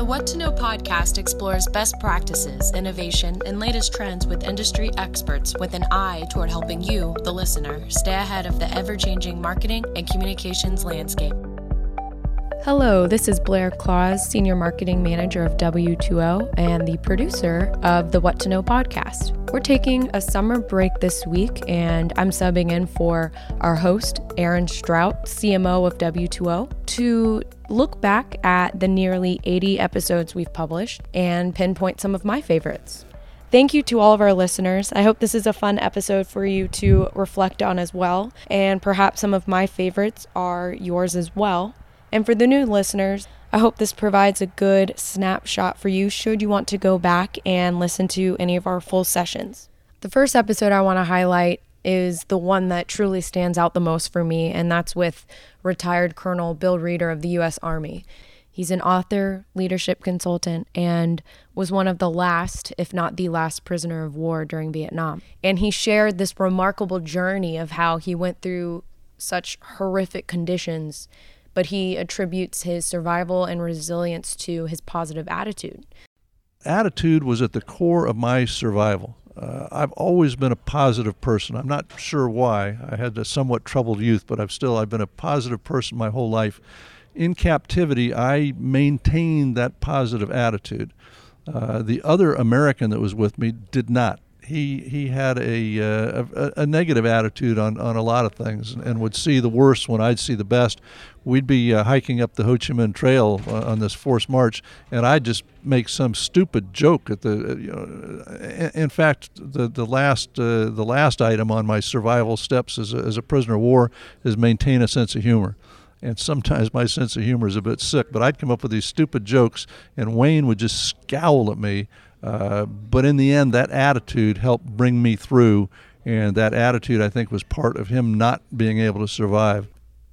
The What to Know podcast explores best practices, innovation, and latest trends with industry experts with an eye toward helping you, the listener, stay ahead of the ever changing marketing and communications landscape. Hello, this is Blaire Clause, Senior Marketing Manager of W2O and the producer of the What to Know podcast. We're taking a summer break this week, and I'm subbing in for our host, Aaron Strout, CMO of W2O, to look back at the nearly 80 episodes we've published and pinpoint some of my favorites. Thank you to all of our listeners. I hope this is a fun episode for you to reflect on as well. And perhaps some of my favorites are yours as well. And for the new listeners, I hope this provides a good snapshot for you should you want to go back and listen to any of our full sessions. The first episode I want to highlight is the one that truly stands out the most for me, and that's with retired Colonel Bill Reeder of the U.S. Army. He's an author, leadership consultant, and was one of the last, if not the last, prisoner of war during Vietnam. And he shared this remarkable journey of how he went through such horrific conditions but he attributes his survival and resilience to his positive attitude. Attitude was at the core of my survival. Uh, I've always been a positive person. I'm not sure why. I had a somewhat troubled youth, but I've still I've been a positive person my whole life. In captivity, I maintained that positive attitude. Uh, the other American that was with me did not he he had a, uh, a, a negative attitude on, on a lot of things and, would see the worst when I'd see the best. We'd be uh, hiking up the Ho Chi Minh Trail on this forced march, and I'd just make some stupid joke at the. Uh, you know, in fact, the the last uh, the last item on my survival steps as a, as a prisoner of war is maintain a sense of humor and sometimes my sense of humor is a bit sick, but I'd come up with these stupid jokes, and Wayne would just scowl at me uh, but in the end, that attitude helped bring me through, and that attitude, I think, was part of him not being able to survive.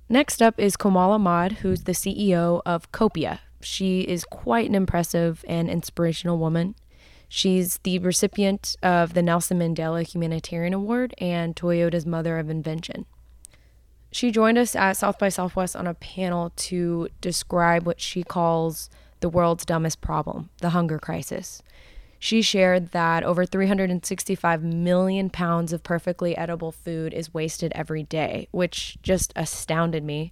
Next up is Komal Ahmad, who's the CEO of Copia. She is quite an impressive and inspirational woman. She's the recipient of the Nelson Mandela Humanitarian Award and Toyota's Mother of Invention. She joined us at South by Southwest on a panel to describe what she calls the world's dumbest problem, the hunger crisis. She shared that over 365 million pounds of perfectly edible food is wasted every day, which just astounded me.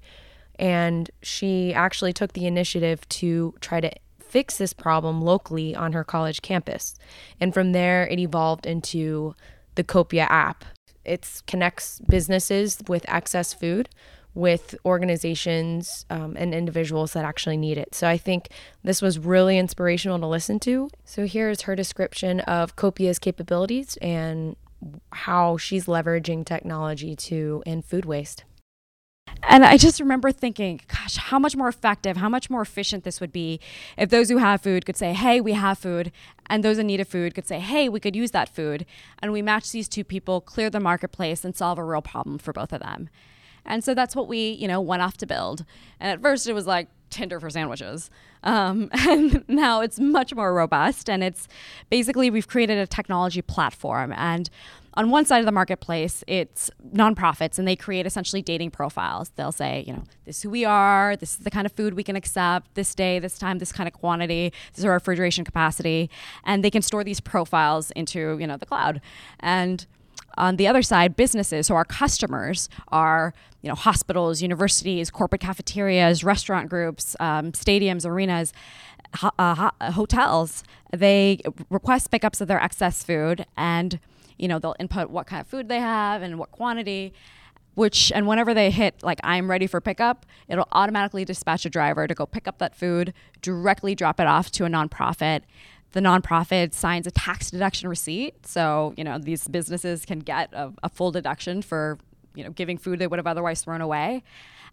And she actually took the initiative to try to fix this problem locally on her college campus. And from there, it evolved into the Copia app. It connects businesses with excess food with organizations um, and individuals that actually need it. So I think this was really inspirational to listen to. So here's her description of Copia's capabilities and how she's leveraging technology to end food waste. And I just remember thinking, gosh, how much more effective, how much more efficient this would be if those who have food could say, hey, we have food, and those in need of food could say, hey, we could use that food. And we match these two people, clear the marketplace, and solve a real problem for both of them. And so that's what we, you know, went off to build. And at first it was like Tinder for sandwiches. Um, and now it's much more robust. And it's basically we've created a technology platform. And on one side of the marketplace, it's nonprofits, and they create essentially dating profiles. They'll say, you know, this is who we are, this is the kind of food we can accept, this day, this time, this kind of quantity, this is our refrigeration capacity, and they can store these profiles into, you know, the cloud. And on the other side, businesses, so our customers are you know hospitals, universities, corporate cafeterias, restaurant groups, um, stadiums, arenas, ho- uh, ho- hotels. They request pickups of their excess food, and you know they'll input what kind of food they have and what quantity. Which and whenever they hit like I'm ready for pickup, it'll automatically dispatch a driver to go pick up that food, directly drop it off to a nonprofit the nonprofit signs a tax deduction receipt. So, you know, these businesses can get a, a, full deduction for, you know, giving food they would have otherwise thrown away.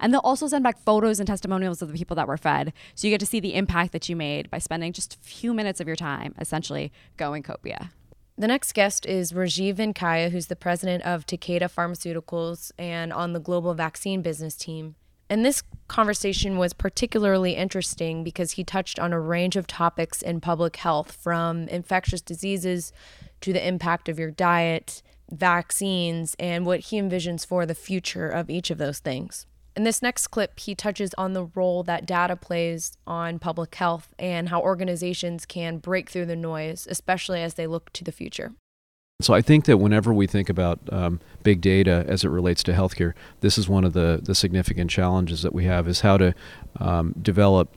And they'll also send back photos and testimonials of the people that were fed. So you get to see the impact that you made by spending just a few minutes of your time essentially going Copia. The next guest is Rajeev Venkayya, who's the president of Takeda Pharmaceuticals and on the global vaccine business team. And this conversation was particularly interesting because he touched on a range of topics in public health from infectious diseases to the impact of your diet, vaccines, and what he envisions for the future of each of those things. In this next clip, he touches on the role that data plays on public health and how organizations can break through the noise, especially as they look to the future. So I think that whenever we think about um, big data as it relates to healthcare, this is one of the, the significant challenges that we have is how to um, develop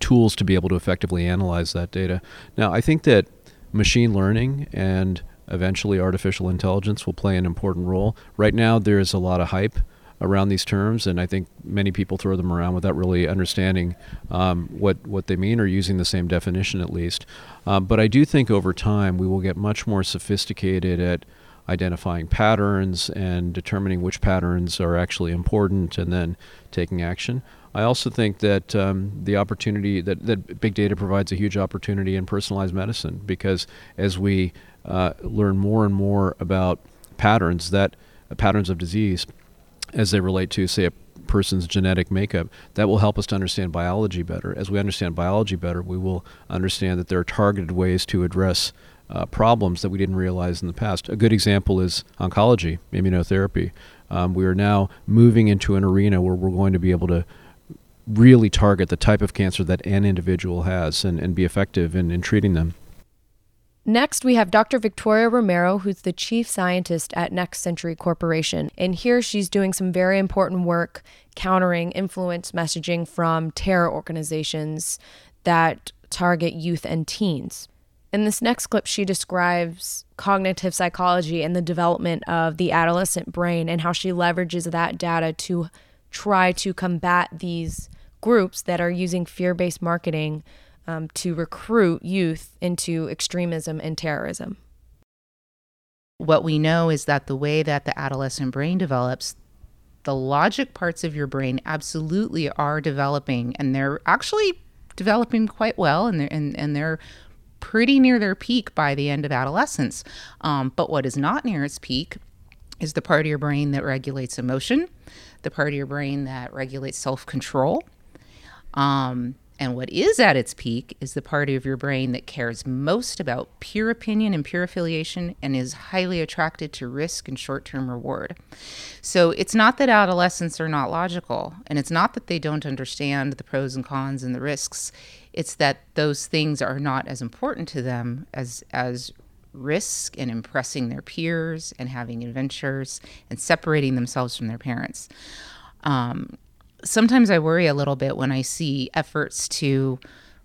tools to be able to effectively analyze that data. Now, I think that machine learning and eventually artificial intelligence will play an important role. Right now, there's a lot of hype around these terms, and I think many people throw them around without really understanding um, what what they mean or using the same definition at least. Um, but I do think over time we will get much more sophisticated at identifying patterns and determining which patterns are actually important, and then taking action. I also think that um, the opportunity that, that big data provides a huge opportunity in personalized medicine because as we uh, learn more and more about patterns that uh, patterns of disease as they relate to, say, a person's genetic makeup, that will help us to understand biology better. As we understand biology better, we will understand that there are targeted ways to address uh, problems that we didn't realize in the past. A good example is oncology, immunotherapy. Um, we are now moving into an arena where we're going to be able to really target the type of cancer that an individual has and, and be effective in, in treating them. Next, we have Dr. Victoria Romero, who's the chief scientist at Next Century Corporation. And here she's doing some very important work countering influence messaging from terror organizations that target youth and teens. In this next clip, she describes cognitive psychology and the development of the adolescent brain and how she leverages that data to try to combat these groups that are using fear based marketing um, to recruit youth into extremism and terrorism. What we know is that the way that the adolescent brain develops, the logic parts of your brain absolutely are developing, and they're actually developing quite well, and they're, and, and they're pretty near their peak by the end of adolescence. Um, but what is not near its peak is the part of your brain that regulates emotion, the part of your brain that regulates self control. Um, and what is at its peak is the part of your brain that cares most about pure opinion and pure affiliation and is highly attracted to risk and short term reward. So it's not that adolescents are not logical, and it's not that they don't understand the pros and cons and the risks. It's that those things are not as important to them as, as risk and impressing their peers and having adventures and separating themselves from their parents. Um, sometimes I worry a little bit when I see efforts to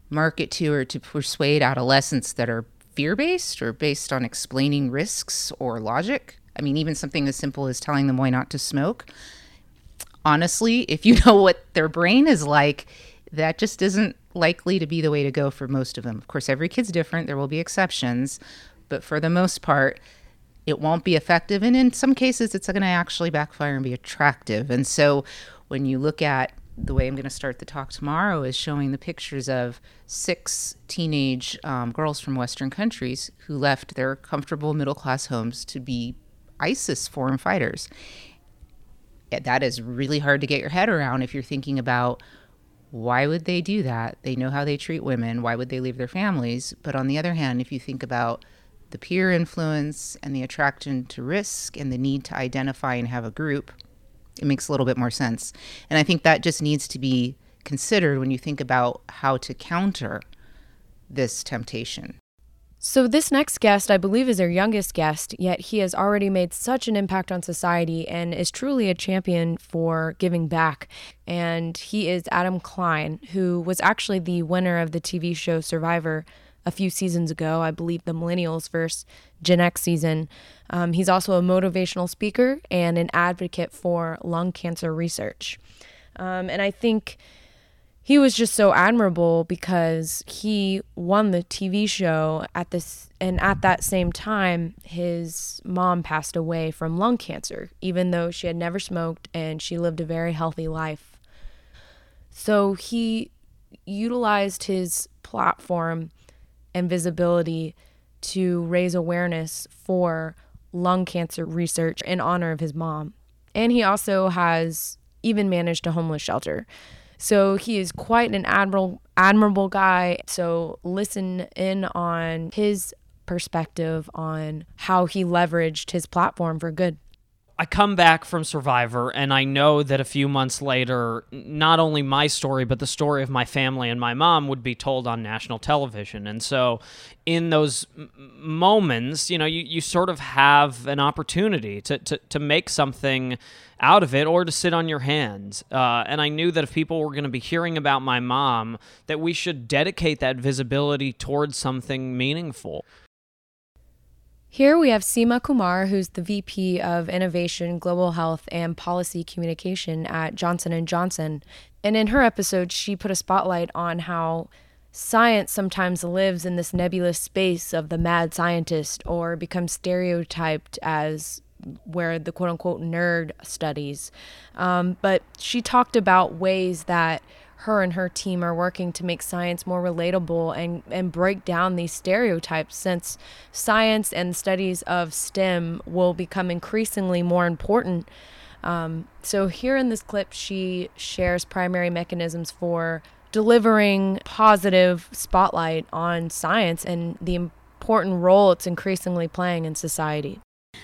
market to or to persuade adolescents that are fear based or based on explaining risks or logic. I mean, even something as simple as telling them why not to smoke. Honestly, if you know what their brain is like, that just isn't likely to be the way to go for most of them. Of course, every kid's different, there will be exceptions, but for the most part, it won't be effective. And in some cases, it's going to actually backfire and be attractive. And so when you look at the way I'm going to start the talk tomorrow is showing the pictures of six teenage um, girls from Western countries who left their comfortable middle class homes to be ISIS foreign fighters. That is really hard to get your head around if you're thinking about why would they do that? They know how they treat women. Why would they leave their families? But on the other hand, if you think about the peer influence and the attraction to risk and the need to identify and have a group, it makes a little bit more sense. And I think that just needs to be considered when you think about how to counter this temptation. So, this next guest, I believe, is our youngest guest, yet he has already made such an impact on society and is truly a champion for giving back. And he is Adam Klein, who was actually the winner of the TV show Survivor a few seasons ago. I believe the Millennials versus Gen X season. Um, he's also a motivational speaker and an advocate for lung cancer research. Um, and I think he was just so admirable because he won the TV show at this, and at that same time, his mom passed away from lung cancer, even though she had never smoked and she lived a very healthy life. So he utilized his platform and visibility to raise awareness for lung cancer research in honor of his mom. And he also has even managed a homeless shelter. So he is quite an admirable admirable guy. So listen in on his perspective on how he leveraged his platform for good. I come back from Survivor and I know that a few months later, not only my story, but the story of my family and my mom would be told on national television. And so, in those moments, you know, you, you sort of have an opportunity to, to, to make something out of it or to sit on your hands. Uh, and I knew that if people were going to be hearing about my mom, that we should dedicate that visibility towards something meaningful. Here we have Seema Kumar, who's the VP of Innovation, Global Health, and Policy Communication at Johnson & Johnson. And in her episode, she put a spotlight on how science sometimes lives in this nebulous space of the mad scientist or becomes stereotyped as where the quote unquote nerd studies. Um, but she talked about ways that her and her team are working to make science more relatable and, and break down these stereotypes since science and studies of STEM will become increasingly more important. Um, so, here in this clip, she shares primary mechanisms for delivering positive spotlight on science and the important role it's increasingly playing in society.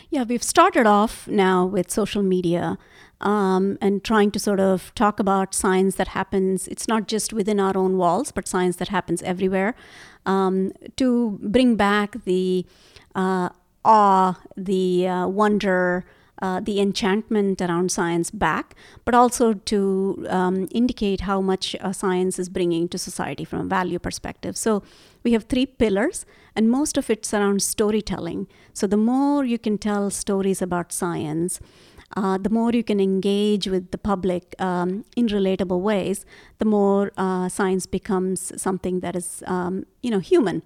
Yeah, we've started off now with social media um, and trying to sort of talk about science that happens. It's not just within our own walls, but science that happens everywhere. Um, to bring back the uh, awe, the uh, wonder, uh, the enchantment around science back, but also to um, indicate how much uh, science is bringing to society from a value perspective. So we have three pillars, and most of it's around storytelling. So the more you can tell stories about science, uh, the more you can engage with the public um, in relatable ways, the more uh, science becomes something that is, um, you know, human.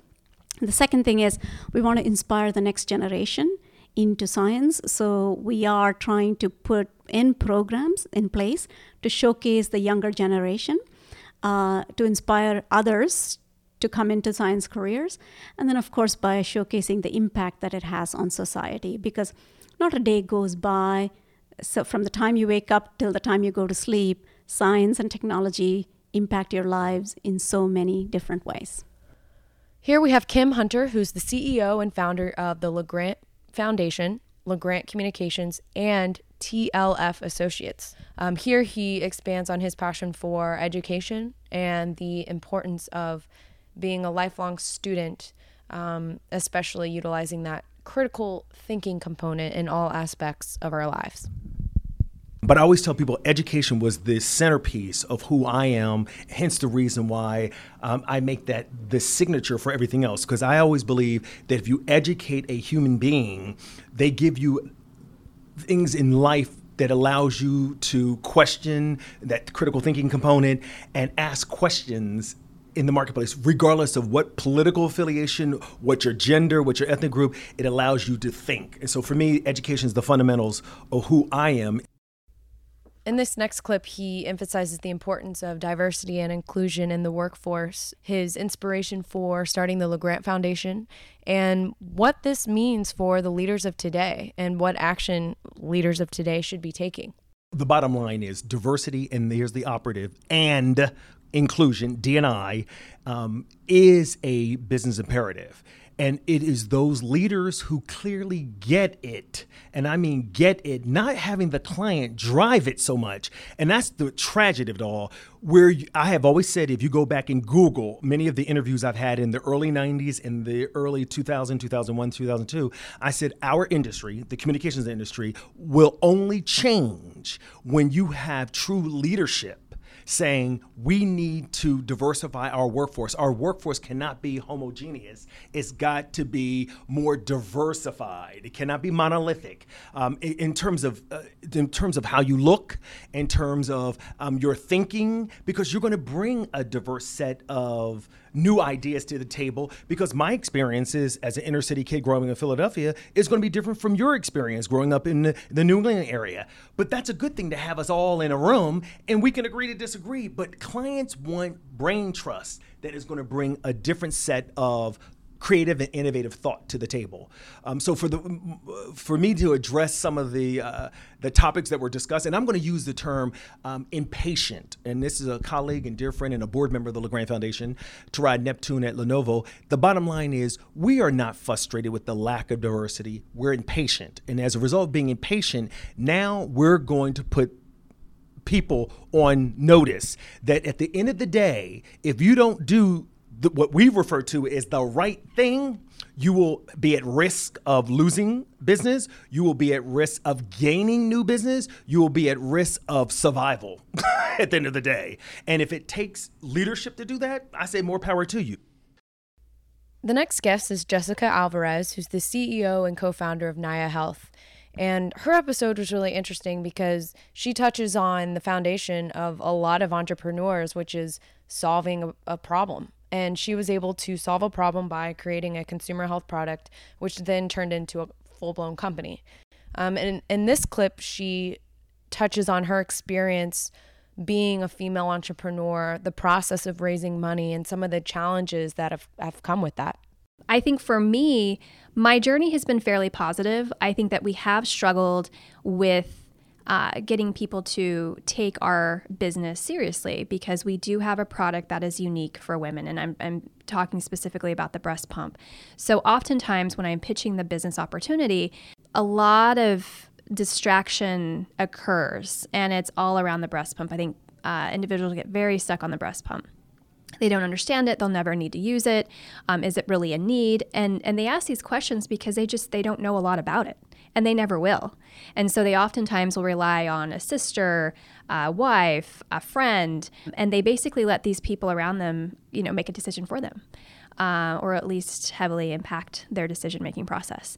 The second thing is we want to inspire the next generation into science. So we are trying to put in programs in place to showcase the younger generation, uh, to inspire others to come into science careers, and then of course by showcasing the impact that it has on society. Because not a day goes by so, from the time you wake up till the time you go to sleep, science and technology impact your lives in so many different ways. Here we have Kim Hunter, who's the CEO and founder of the LaGrant Foundation, LaGrant Communications, and TLF Associates. Um, here he expands on his passion for education and the importance of being a lifelong student, um, especially utilizing that critical thinking component in all aspects of our lives. But I always tell people education was the centerpiece of who I am, hence the reason why um, I make that the signature for everything else. Because I always believe that if you educate a human being, they give you things in life that allows you to question that critical thinking component and ask questions in the marketplace, regardless of what political affiliation, what your gender, what your ethnic group, it allows you to think. And so for me, education is the fundamentals of who I am. In this next clip, he emphasizes the importance of diversity and inclusion in the workforce, his inspiration for starting the LaGrant Foundation, and what this means for the leaders of today and what action leaders of today should be taking. The bottom line is diversity, and here's the operative, and inclusion, DNI, um, is a business imperative. And it is those leaders who clearly get it. And I mean, get it, not having the client drive it so much. And that's the tragedy of it all. Where you, I have always said, if you go back and Google many of the interviews I've had in the early 90s, in the early 2000, 2001, 2002, I said, our industry, the communications industry, will only change when you have true leadership saying we need to diversify our workforce. Our workforce cannot be homogeneous. It's got to be more diversified. It cannot be monolithic um, in, in, terms of uh, in terms of how you look, in terms of um, your thinking, because you're going to bring a diverse set of new ideas to the table because my experiences as an inner city kid growing in Philadelphia is going to be different from your experience growing up in the, the New England area. But that's a good thing to have us all in a room and we can agree to disagree. But clients want brain trust that is going to bring a different set of creative and innovative thought to the table. Um, so for the for me to address some of the uh, the topics that were discussed, and I'm going to use the term um, impatient. And this is a colleague and dear friend and a board member of the LaGrant Foundation, Torod Neptune at Lenovo. The bottom line is we are not frustrated with the lack of diversity. We're impatient, and as a result of being impatient, now we're going to put people on notice that at the end of the day, if you don't do the, what we refer to as the right thing, you will be at risk of losing business. You will be at risk of gaining new business. You will be at risk of survival at the end of the day. And if it takes leadership to do that, I say more power to you. The next guest is Jessica Alvarez, who's the CEO and co founder of Naya Health. And her episode was really interesting because she touches on the foundation of a lot of entrepreneurs, which is solving a, a problem and she was able to solve a problem by creating a consumer health product, which then turned into a full blown company. Um, and in this clip, she touches on her experience being a female entrepreneur, the process of raising money, and some of the challenges that have, have come with that. I think for me, my journey has been fairly positive. I think that we have struggled with uh, getting people to take our business seriously because we do have a product that is unique for women. And I'm, I'm talking specifically about the breast pump. So, oftentimes, when I'm pitching the business opportunity, a lot of distraction occurs and it's all around the breast pump. I think uh, individuals get very stuck on the breast pump. They don't understand it. They'll never need to use it. Um, is it really a need? And and they ask these questions because they just they don't know a lot about it and they never will. And so they oftentimes will rely on a sister, a wife, a friend, and they basically let these people around them, you know, make a decision for them. Uh, or at least heavily impact their decision making process.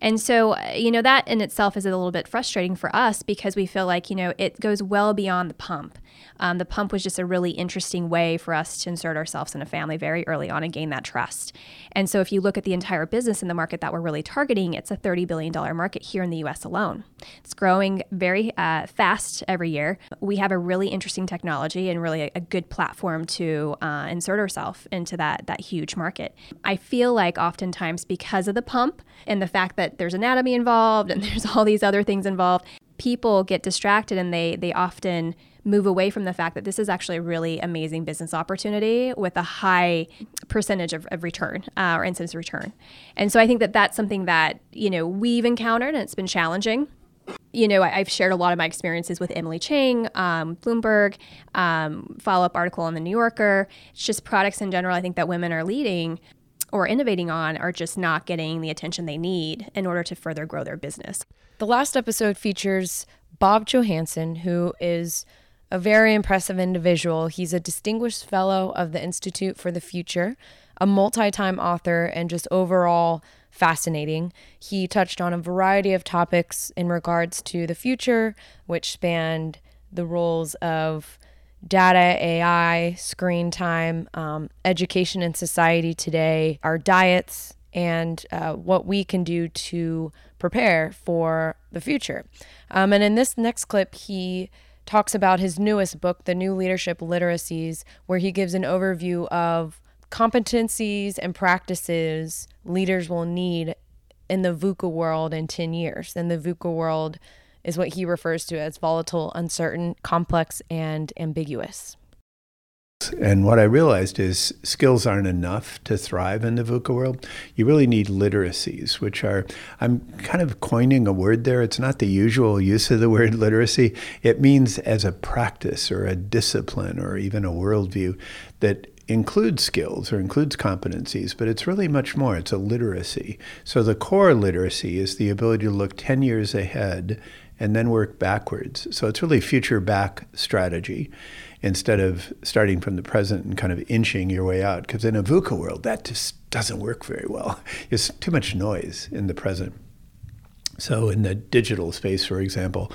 And so, uh, you know, that in itself is a little bit frustrating for us because we feel like, you know, it goes well beyond the pump. Um, the pump was just a really interesting way for us to insert ourselves in a family very early on and gain that trust. And so, if you look at the entire business in the market that we're really targeting, it's a $30 billion market here in the US alone. It's growing very uh, fast every year. We have a really interesting technology and really a, a good platform to uh, insert ourselves into that, that huge market. I feel like oftentimes because of the pump and the fact that there's anatomy involved and there's all these other things involved, people get distracted and they they often move away from the fact that this is actually a really amazing business opportunity with a high percentage of, of return uh, or incidence return. And so I think that that's something that, you know, we've encountered and it's been challenging. You know, I, have shared a lot of my experiences with Emily Chang, um, Bloomberg, um, follow up article on the New Yorker. It's just products in general, I think that women are leading or innovating on are just not getting the attention they need in order to further grow their business. The last episode features Bob Johansen, who is a very impressive individual. He's a distinguished fellow of the Institute for the Future, a multi time author, and just overall fascinating. He touched on a variety of topics in regards to the future, which spanned the roles of data, AI, screen time, um, education and society today, our diets, and uh, what we can do to prepare for the future. Um, and in this next clip, he talks about his newest book, The New Leadership Literacies, where he gives an overview of competencies and practices leaders will need in the VUCA world in 10 years. And the VUCA world is what he refers to as volatile, uncertain, complex, and ambiguous. And what I realized is skills aren't enough to thrive in the VUCA world. You really need literacies, which are, I'm kind of coining a word there. It's not the usual use of the word literacy. It means as a practice or a discipline or even a worldview that includes skills or includes competencies, but it's really much more. It's a literacy. So the core literacy is the ability to look 10 years ahead and then work backwards. So it's really future back strategy instead of starting from the present and kind of inching your way out. Because in a VUCA world, that just doesn't work very well. There's too much noise in the present. So, in the digital space, for example,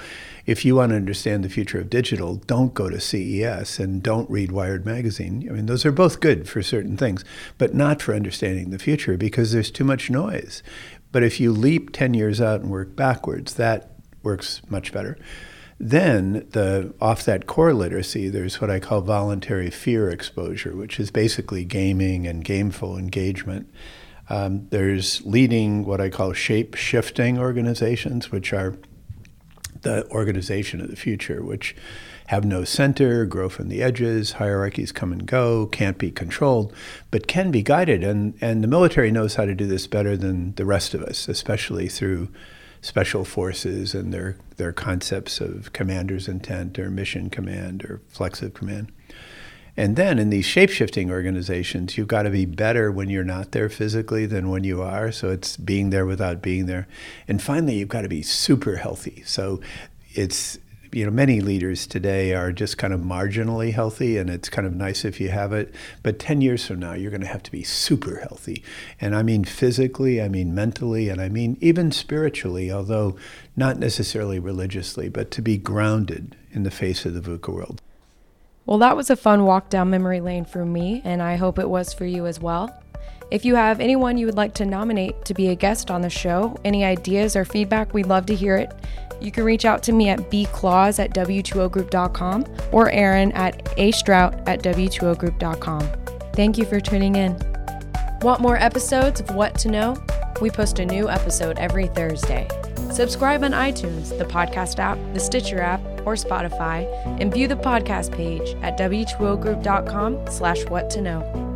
if you want to understand the future of digital, don't go to CES and don't read Wired Magazine. I mean, those are both good for certain things, but not for understanding the future because there's too much noise. But if you leap 10 years out and work backwards, that works much better. Then the off that core literacy, there's what I call voluntary fear exposure, which is basically gaming and gameful engagement. Um, there's leading what I call shape shifting organizations, which are the organization of the future, which have no center, grow from the edges, hierarchies come and go, can't be controlled, but can be guided. And, and the military knows how to do this better than the rest of us, especially through special forces and their, their concepts of commander's intent or mission command or flexive command. And then in these shape shifting organizations, you've got to be better when you're not there physically than when you are. So it's being there without being there. And finally, you've got to be super healthy. So it's you know many leaders today are just kind of marginally healthy and it's kind of nice if you have it but 10 years from now you're going to have to be super healthy and i mean physically i mean mentally and i mean even spiritually although not necessarily religiously but to be grounded in the face of the VUCA world well, that was a fun walk down memory lane for me, and I hope it was for you as well. If you have anyone you would like to nominate to be a guest on the show, any ideas or feedback, we'd love to hear it. You can reach out to me at bclaws at w2ogroup.com or Aaron at astrout at w2ogroup.com. Thank you for tuning in. Want more episodes of What to Know? We post a new episode every Thursday. Subscribe on iTunes, the podcast app, the Stitcher app, or Spotify, and view the podcast page at w2ogroup.com slash what to know.